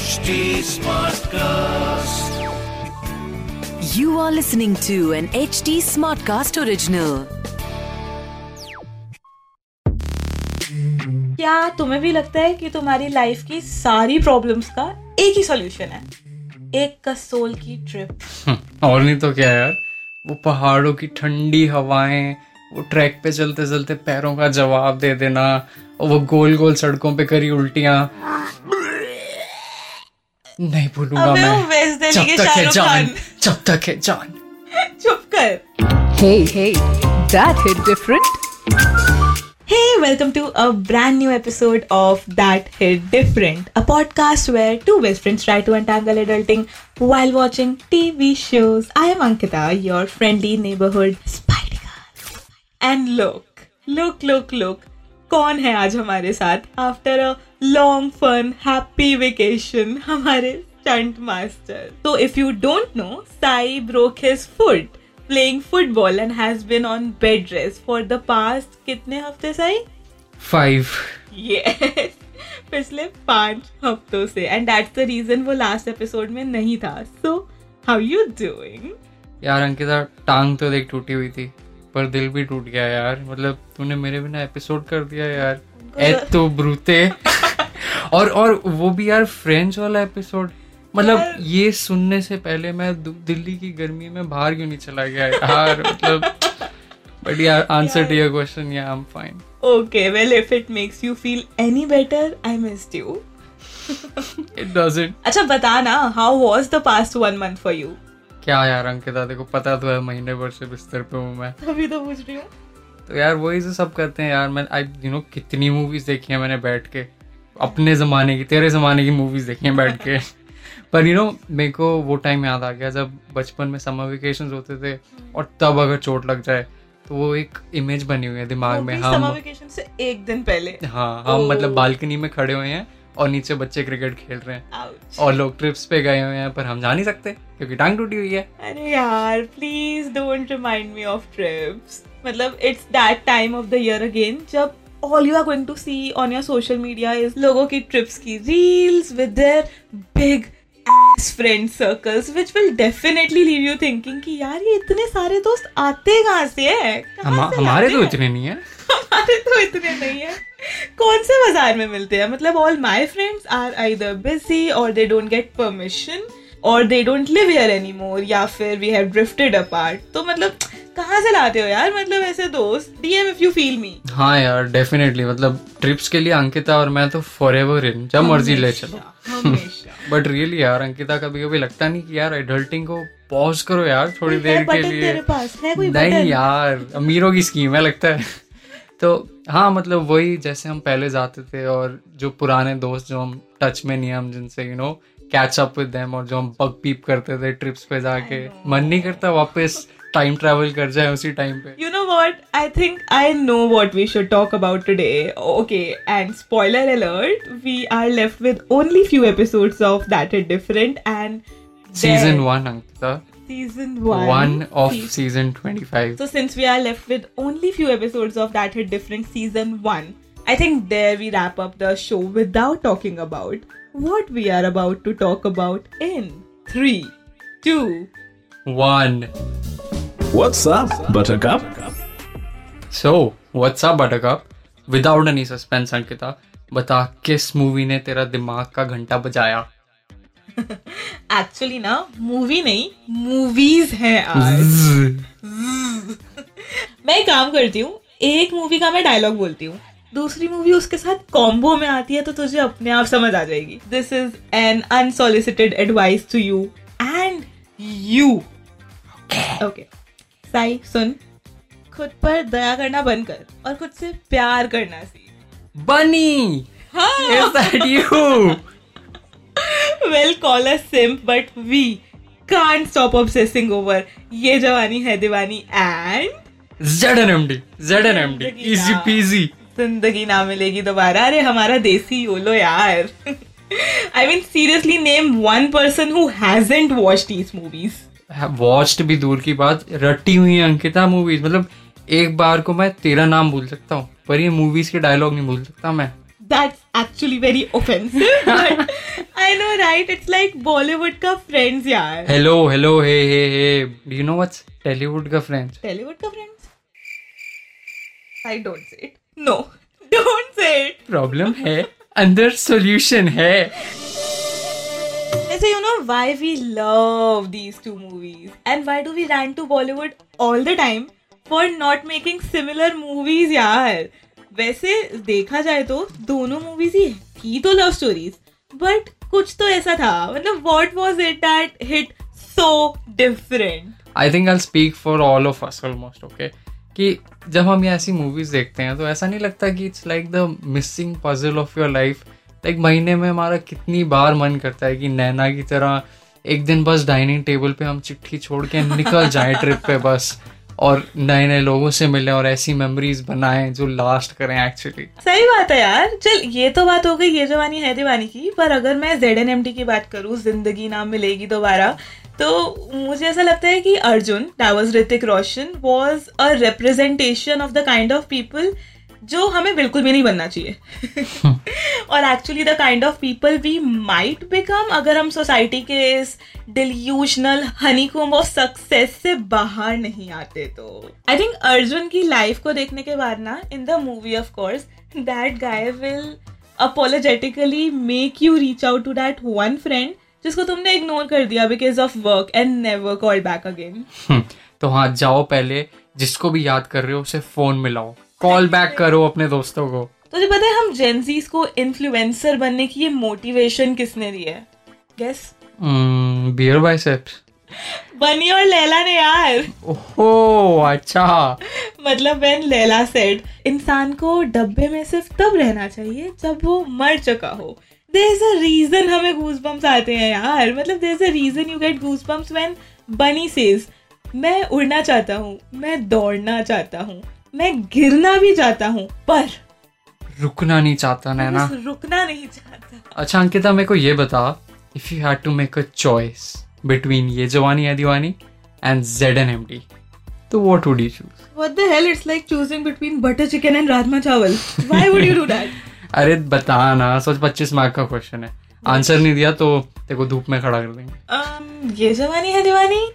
HD Smartcast. You are listening to an HD Smartcast original. क्या तुम्हें भी लगता है कि तुम्हारी लाइफ की सारी प्रॉब्लम्स का एक ही सॉल्यूशन है एक कसोल की ट्रिप और नहीं तो क्या यार वो पहाड़ों की ठंडी हवाएँ वो ट्रैक पे चलते चलते पैरों का जवाब दे देना वो गोल गोल सड़कों पे करी उल्टियाँ। नहीं भूलूँगा मैं। जब तक है जान जब तक है जान। चुप कर। Hey hey that hit different hey welcome to a brand new episode of that hit different a podcast where two best friends try to untangle adulting while watching TV shows I am Ankita your friendly neighbourhood spider and look look look look कौन है आज हमारे साथ? After a long fun happy vacation हमारे stunt master तो if you don't know Sai broke his foot playing football and has been on bed rest for the past कितने हफ़्ते Sai five yes पिछले पाँच हफ्तों से. एंड दैट्स द रीजन वो last episode में नहीं था. सो हाउ यू डूइंग यार अंकिता टांग तो देख टूटी हुई थी। पर दिल भी टूट गया यार। मतलब तूने मेरे बिना एपिसोड कर दिया यार। ए तो ब्रूते। और और वो भी यार फ्रेंच वाला एपिसोड मतलब ये सुनने से पहले मैं दिल्ली की गर्मी में बाहर क्यों नहीं चला गया यार? मतलब बट यार आंसर टू योर। क्वेश्चन या I am fine Okay, well, if it makes you feel any better, I missed you. It doesn't अच्छा बता ना how was the past one month for you क्या यार अंकिता देखो पता तो है महीने भर से बिस्तर पे हूँ मैं। अभी तो पूछ रही हूँ। तो यार वही से सब करते हैं यार। मैं आई यू नो कितनी मूवीज़ देखी हैं मैंने बैठ के। अपने ज़माने की तेरे ज़माने की मूवीज़ देखी हैं बैठ के। पर यू नो मेरे को वो टाइम याद आ गया जब बचपन में समर वेकेशन होते थे और तब अगर चोट लग जाए तो वो एक इमेज बनी हुई है दिमाग में हम समर वेकेशन से एक दिन पहले। हाँ हम मतलब बालकनी में खड़े हुए हैं और नीचे बच्चे क्रिकेट खेल रहे हैं। और लोग ट्रिप्स पे गए हुए हैं पर हम जा नहीं सकते क्योंकि टांग टूटी हुई है। अरे यार please don't remind me of trips मतलब it's that time of the year again जब all you are going to see on your social media is लोगों की ट्रिप्स की reels with their big ass friend circles which will definitely leave you thinking कि यार ये इतने सारे दोस्त आते कहाँ से हैं? हम, हमारे तो इतने नहीं है। हमारे तो इतने नहीं है। कौन से बाज़ार में मिलते हैं? मतलब all my friends are either busy और दे डोंट गेट परमिशन और they don't live here anymore या फिर वी हैव ड्रिफ्टेड अपार्ट तो मतलब कहाँ से लाते हो यार? मतलब ऐसे दोस्त DM if you feel me हाँ यार डेफिनेटली मतलब ट्रिप्स के लिए अंकिता और मैं तो फॉर एवर इन जब मर्ज़ी ले चलो. बट रियली यार अंकिता कभी कभी लगता नहीं कि यार एडल्टिंग को पॉज करो यार थोड़ी देर के लिए. तेरे पास? नहीं यार अमीरों की स्कीम है लगता है. तो हाँ मतलब वही जैसे हम पहले जाते थे और जो पुराने दोस्त जो हम टच में नहीं हम जिनसे you know catch up with them और जो हम बग पीप करते थे ट्रिप्स पे जाके मन नहीं करता वापस टाइम ट्रैवल कर जाए उसी टाइम पे। You know what I think I know what we should talk about today okay and spoiler alert we are left with only few episodes of that is different and season 1 Ankita season one. One of Season- season twenty five So since we are left with only few episodes of That Hit Different season one, I think there we wrap up the show without talking about what we are about to talk about in three, two, one What's up, Buttercup? So what's up buttercup without any suspense Ankita बता किस movie ने तेरा दिमाग का घंटा बजाया actually ना movie नहीं मूवीज़ हैं आज मैं एक काम करती हूँ एक मूवी का मैं डायलॉग बोलती हूँ दूसरी मूवी उसके साथ कॉम्बो में आती है तो तुझे अपने आप समझ आ जाएगी। This is an unsolicited advice to you and you okay Sai सुन खुद पर दया करना बंद कर और खुद से प्यार करना सीख। बनी। हाँ। Well call us simp but we can't stop obsessing over ये जवानी है दीवानी and ZNMD ZNMD easy peasy ज़िंदगी ना मिलेगी दोबारा अरे हमारा देसी योलो यार I mean seriously name one person who hasn't watched these movies watched भी दूर की बात रटी हुई है अंकिता मूवीज़ मतलब एक बार को मैं तेरा नाम भूल सकता हूँ पर ये मूवीज़ के डायलॉग नहीं भूल सकता मैं that's actually very offensive. but I know, right? It's like Bollywood ka friends, yeah. Hello, hello, hey, hey, hey. Do you know what's Tollywood ka friends? Tollywood ka friends? I don't say it. No, don't say it. Problem hai. Under solution hai. So you know why we love these two movies and why do we rant to Bollywood all the time for not making similar movies, yeah? वैसे देखा जाए तो दोनों movies ही थी तो love stories but कुछ तो ऐसा था। मतलब what was it that hit so different I think I speak for all of us almost okay कि जब हम ये ऐसी मूवीज़ देखते हैं तो ऐसा नहीं लगता कि it's like the missing puzzle of your life like महीने में हमारा कितनी बार मन करता है कि नैना की तरह एक दिन बस डाइनिंग टेबल पे हम चिट्ठी छोड़ के निकल जाए ट्रिप पे बस। और नए नए लोगों से मिले और ऐसी मेमोरीज बनाएँ जो लास्ट करें एक्चुअली सही बात है यार। चल, ये तो बात हो गई, ये जवानी है दीवानी की, पर अगर मैं जेड एन एम टी की बात करूँ, ज़िंदगी ना मिलेगी दोबारा तो मुझे ऐसा लगता है कि Arjun that was Hrithik Roshan was a representation of the kind of people जो हमें बिल्कुल भी नहीं बनना चाहिए। और actually the kind of people we might become अगर हम सोसाइटी के इस डिल्यूशनल हनीकॉम्ब ऑफ़ सक्सेस से बाहर नहीं आते तो। आई थिंक अर्जुन की लाइफ को देखने के बाद ना in the movie of course that guy will apologetically make you reach out to that one friend जिसको तुमने इग्नोर कर दिया because of work and never call back again तो हाँ जाओ पहले जिसको भी याद कर रहे हो उसे फ़ोन मिलाओ कॉल बैक करो अपने दोस्तों को। तुझे पता है हम जेंजीज को इन्फ्लुएंसर बनने की ये मोटिवेशन किसने दी है? गेस बियर बाइसेप्स बनी और लैला ने यार। ओहो अच्छा। मतलब व्हेन लैला सेड इंसान को डब्बे में सिर्फ़ तब रहना चाहिए जब वो मर चुका हो। देर इज़ अ रीजन हमें गूज आते हैं यार। मतलब there is a reason you get goosebumps when Bunny says मैं उड़ना चाहता हूँ मैं दौड़ना चाहता हूँ। मैं गिरना भी चाहता हूँ पर रुकना नहीं चाहता नैना बस रुकना नहीं चाहता अच्छा अंकिता मेरे को ये बता if you had to make a choice between Yeh Jawaani Hai Deewani and Z N M D तो what would you choose the hell? It's like choosing between butter chicken and rajma chawal. Why would you do that? अरे बता ना सोच पच्चीस mark का question है answer नहीं दिया तो तेरे को धूप में खड़ा कर देंगे um, ये जवानी है दीवानी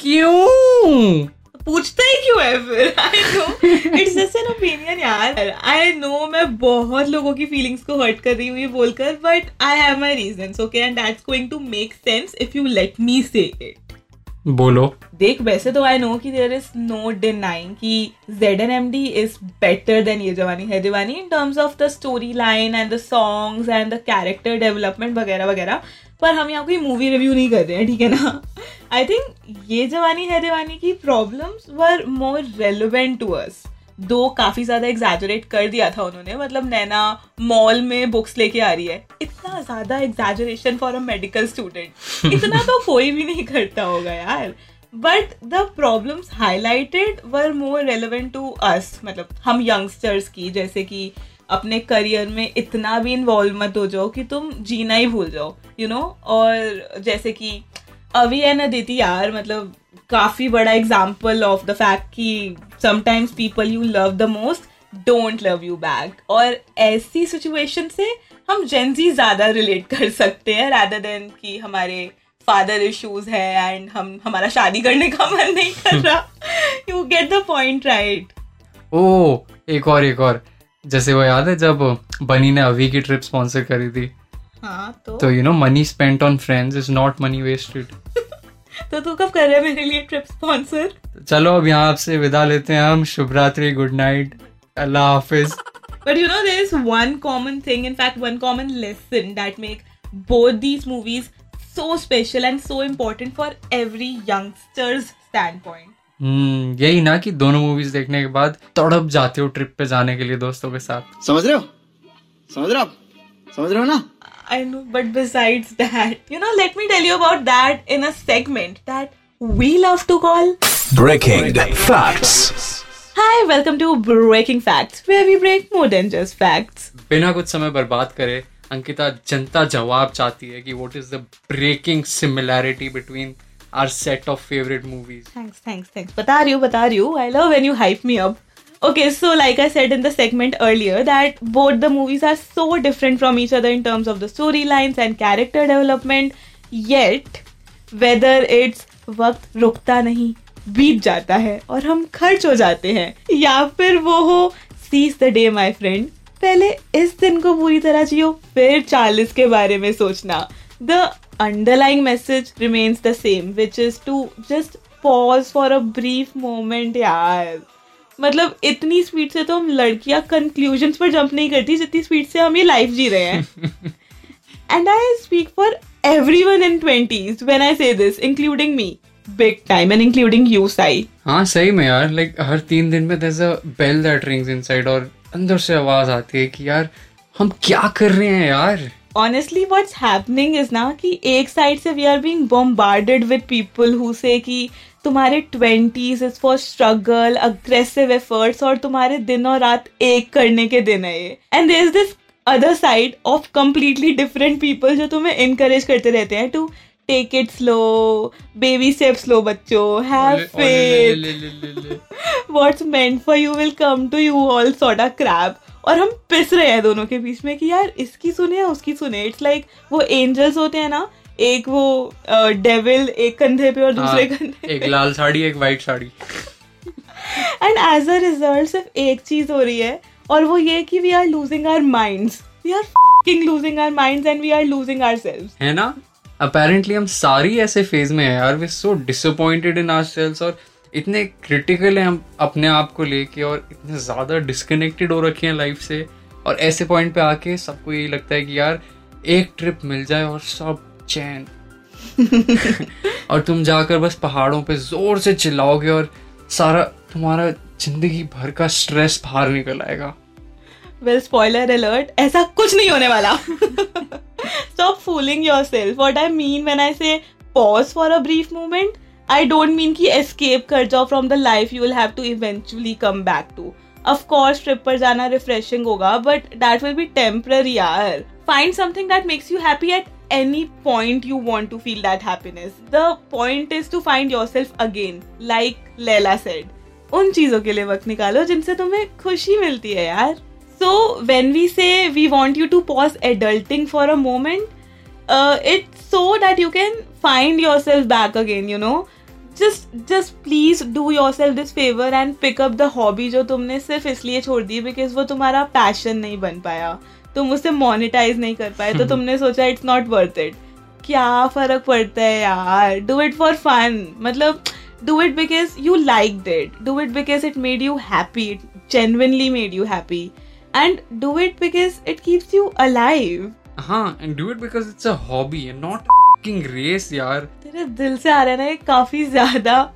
क्यों पूछते ही क्यों है फिर? I know it's just an opinion यार. आई नो मैं बहुत लोगों की फीलिंग्स को हर्ट कर रही हूँ ये बोलकर but I have my reasons okay and that's going to make sense if you let me say it बोलो। देख वैसे तो आई नो कि देयर इज़ नो डिनाइंग कि Z N M D is better than Yeh Jawaani Hai Deewani in terms of the storyline and the songs and the character development वगैरह वगैरह। पर हम यहाँ कोई मूवी रिव्यू नहीं कर रहे हैं ठीक है ना? आई थिंक ये जवानी है दीवानी की problems were more relevant to us though काफ़ी ज़्यादा एग्जैजरेट कर दिया था उन्होंने। मतलब नैना मॉल में बुक्स लेके आ रही है। इतना ज़्यादा exaggeration for a medical student इतना तो कोई भी नहीं करता होगा यार। But the problems highlighted were more relevant to us मतलब हम यंगस्टर्स की जैसे कि अपने करियर में इतना भी इन्वॉल्व मत हो जाओ कि तुम जीना ही भूल जाओ यू you नो know? और जैसे कि अभी एंड अदिति यार मतलब काफ़ी बड़ा एग्ज़ाम्पल ऑफ़ द फैक्ट कि sometimes people you love the most don't love you back और ऐसी सिचुएशन से हम जेंजी ज़्यादा रिलेट कर सकते हैं रादर देन कि हमारे फादर इश्यूज़ है एंड हम हमारा शादी करने का मन नहीं कर रहा। You get the point right ओ एक और एक और। जैसे वो याद है जब बनी ने अभी की ट्रिप स्पॉन्सर करी थी? हाँ तो? You know money spent on friends is not money wasted तो तू कब कर रहे है मेरे लिए ट्रिप स्पॉन्सर चलो अब यहाँ आपसे विदा लेते हैं हम। शुभ रात्रि गुड नाइट अल्लाह हाफिज। But you know there is one common thing in fact one common lesson that make both these movies so special and so important for every youngsters standpoint Hmm, यही ना कि दोनों मूवीज़ देखने के बाद तड़प जाते हो ट्रिप पे जाने के लिए दोस्तों के साथ। समझ रहे हो? समझ रहे हो समझ रहे हो ना? I know, but besides that, you know, let me tell you about that in a segment that we love to call Breaking facts. Hi, welcome to Breaking Facts, where we break more than just facts. बिना कुछ समय बर्बाद करे अंकिता जनता जवाब चाहती है कि what is the breaking similarity between our set of favourite movies Thanks, thanks, thanks. बता रही हूँ, बता रही हूँ. I love when you hype me up. Okay, so like I said in the segment earlier, that both the movies are so different from each other in terms of the storylines and character development. Yet, whether it's वक्त रुकता नहीं बीत जाता है और हम खर्च हो जाते हैं या फिर वो हो seize the day my friend पहले इस दिन को पूरी तरह जियो फिर चालीस के बारे में सोचना the underlying message remains the same which is to just pause for a brief moment यार मतलब इतनी स्पीड से तो हम लड़कियाँ कंक्लूजन पर जंप नहीं करती जितनी स्पीड से हम ये लाइफ जी रहे हैं। And I speak for everyone in twenties when I say this including me big time and including you Sai हाँ सही में यार लाइक हर तीन दिन में there's a bell that rings inside और अंदर से आवाज़ आती है कि यार हम क्या कर रहे हैं यार? Honestly what's happening is ना कि एक साइड से we are being bombarded with people who say कि तुम्हारे twenties is for struggle aggressive efforts और तुम्हारे दिन और रात एक करने के दिन है ये। And there is this other side of completely different people जो तुम्हें इनकरेज करते रहते हैं to take it slow baby steps लो बच्चों हैव फेथ ले- ले। What's meant for you will come to you all sort crap और हम पिस रहे हैं दोनों के बीच में कि यार इसकी सुने या उसकी सुने। इट्स लाइक like, वो एंजल्स होते हैं ना एक वो डेविल एक कंधे पे और दूसरे हाँ, कंधे एक लाल साड़ी एक white sari. And as a result सिर्फ़ एक चीज़ हो रही है और वो ये कि we are losing our minds we are losing our minds and we are losing ourselves है ना? अपेरेंटली हम सारी ऐसे फ़ेज़ में है यार वे सो डिसअपॉइंटेड इन आवर और इतने क्रिटिकल हैं हम अपने आप को लेके और इतने ज़्यादा डिस्कनेक्टेड हो रखे हैं लाइफ से। और ऐसे पॉइंट पे आके सबको यही लगता है कि यार एक ट्रिप मिल जाए और सब चैन। और तुम जाकर बस पहाड़ों पे ज़ोर से चिल्लाओगे और सारा तुम्हारा ज़िंदगी भर का स्ट्रेस बाहर निकल आएगा। वेल स्पॉइलर अलर्ट ऐसा कुछ नहीं होने वाला। Stop fooling yourself what I mean when I say pause for a brief moment I don't mean कि एस्केप कर जाओ from the life you will have to eventually come back to of course trip पर जाना refreshing होगा but that will be temporary यार। Find something that makes you happy at any point you want to feel that happiness. The point is to find yourself again, like Leila said. उन चीज़ों के लिए वक्त निकालो जिनसे तुम्हें खुशी मिलती है यार so when we say we want you to pause adulting for a moment it's so that you can find yourself back again you know just just please do yourself this favour and pick up the hobby जो तुमने सिर्फ़ इसलिए छोड़ दी because वो तुम्हारा passion नहीं बन पाया तुम उसे मोनिटाइज नहीं कर पाए तो तुमने सोचा इट्स नॉट वर्थ इट क्या फ़र्क पड़ता है यार? डू इट फॉर फन मतलब do it because you like it do it because it made you happy it genuinely made you happy and do it because it keeps you alive हाँ and do it because it's a hobby and not race यार. तेरे दिल से आ रहा है ना ये काफ़ी ज़्यादा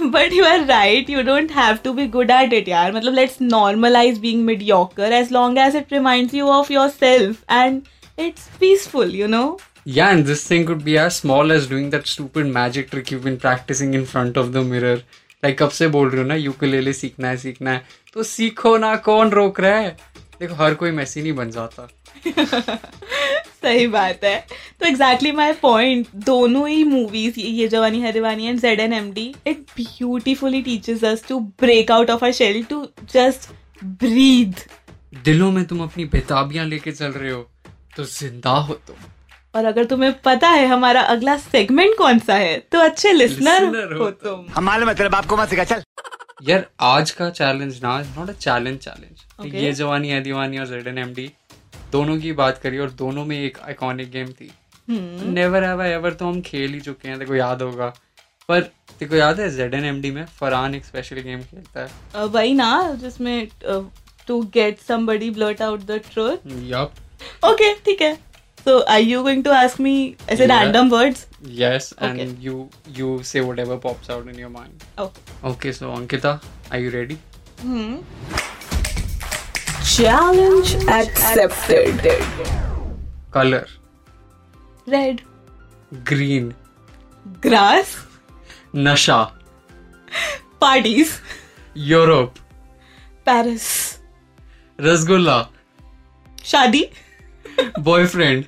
but you are right you don't have to be good at it यार मतलब let's normalise being mediocre as long as it reminds you of yourself and it's peaceful you know Yeah, and this thing could be as small as doing that stupid magic trick you've been practicing in front of the mirror. Like कब से बोल रही हो ना ukulele सीखना है सीखना है तो सीखो ना कौन रोक रहा है देखो हर कोई मैसी नहीं बन जाता सही बात है। तो एग्जैक्टली माई पॉइंट दोनों ही movies Ye Jawaani Hai Deewani and Z N M D it beautifully teaches us to break out of our shell to just breathe दिलों में तुम अपनी बेताबियाँ लेके चल रहे हो तो ज़िंदा हो तुम। और अगर तुम्हें पता है हमारा अगला सेगमेंट कौन सा है तो अच्छे लिसनर Listener हो हो तुम। हम मालूम है तेरे बाप को मत सिखा चल। यार आज का चैलेंज ना नॉट अ चैलेंज चैलेंज ये जवानी है दीवानी और जेड एन एम डी दोनों की बात करी और दोनों में एक आइकॉनिक गेम थी नेवर हैव आई एवर तो हम खेल ही चुके हैं देखो याद होगा पर देखो याद है जेड एन एम डी में फरहान एक स्पेशल गेम खेलता है वही ना जिसमें to get somebody blurt out the truth Yup. Okay ठीक है so are you going to ask me ऐसे Yeah. Random words Yes, and Okay. you you say whatever pops out in your mind. Okay Okay, so Ankita, are you ready? Challenge accepted. Color. Red green, grass nasha, parties Europe, Paris rasgulla, शादी boyfriend.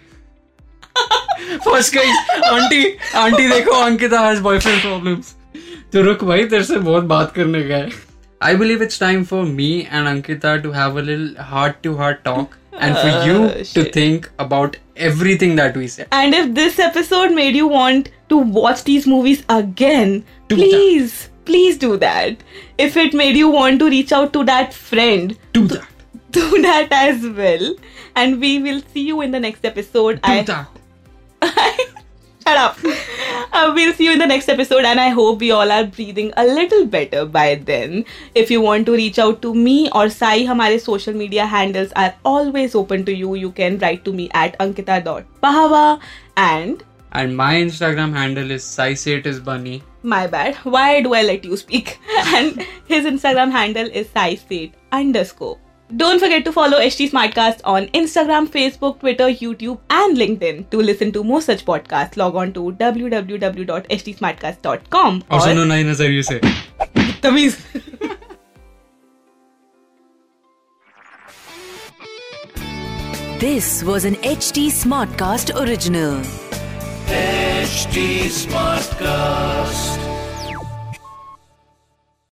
फंस गई aunty aunty देखो Ankita has boyfriend problems तो रुक भाई तेरे से बहुत बात करने गए। I believe it's time for me and Ankita to have a little heart to heart talk and for uh, you to think about everything that we said. And if this episode made you want to watch these movies again, Do please, please do that. If it made you want to reach out to that friend, Do that. do that as well. And we will see you in the next episode. Do I that. shut up. Uh, we'll see you in the next episode, and I hope we all are breathing a little better by then. If you want to reach out to me or Sai, our social media handles are always open to you. You can write to me at ankita.pahava and and my Instagram handle is saisatisbunny. My bad. Why do I let you speak? and his Instagram handle is saisate underscore. Don't forget to follow HT Smartcast on Instagram, Facebook, Twitter, YouTube, and LinkedIn. To listen to more such podcasts, log on to www.htsmartcast.com. Also known as you say. Tamiz. this was an HT Smartcast original. HT Smartcast.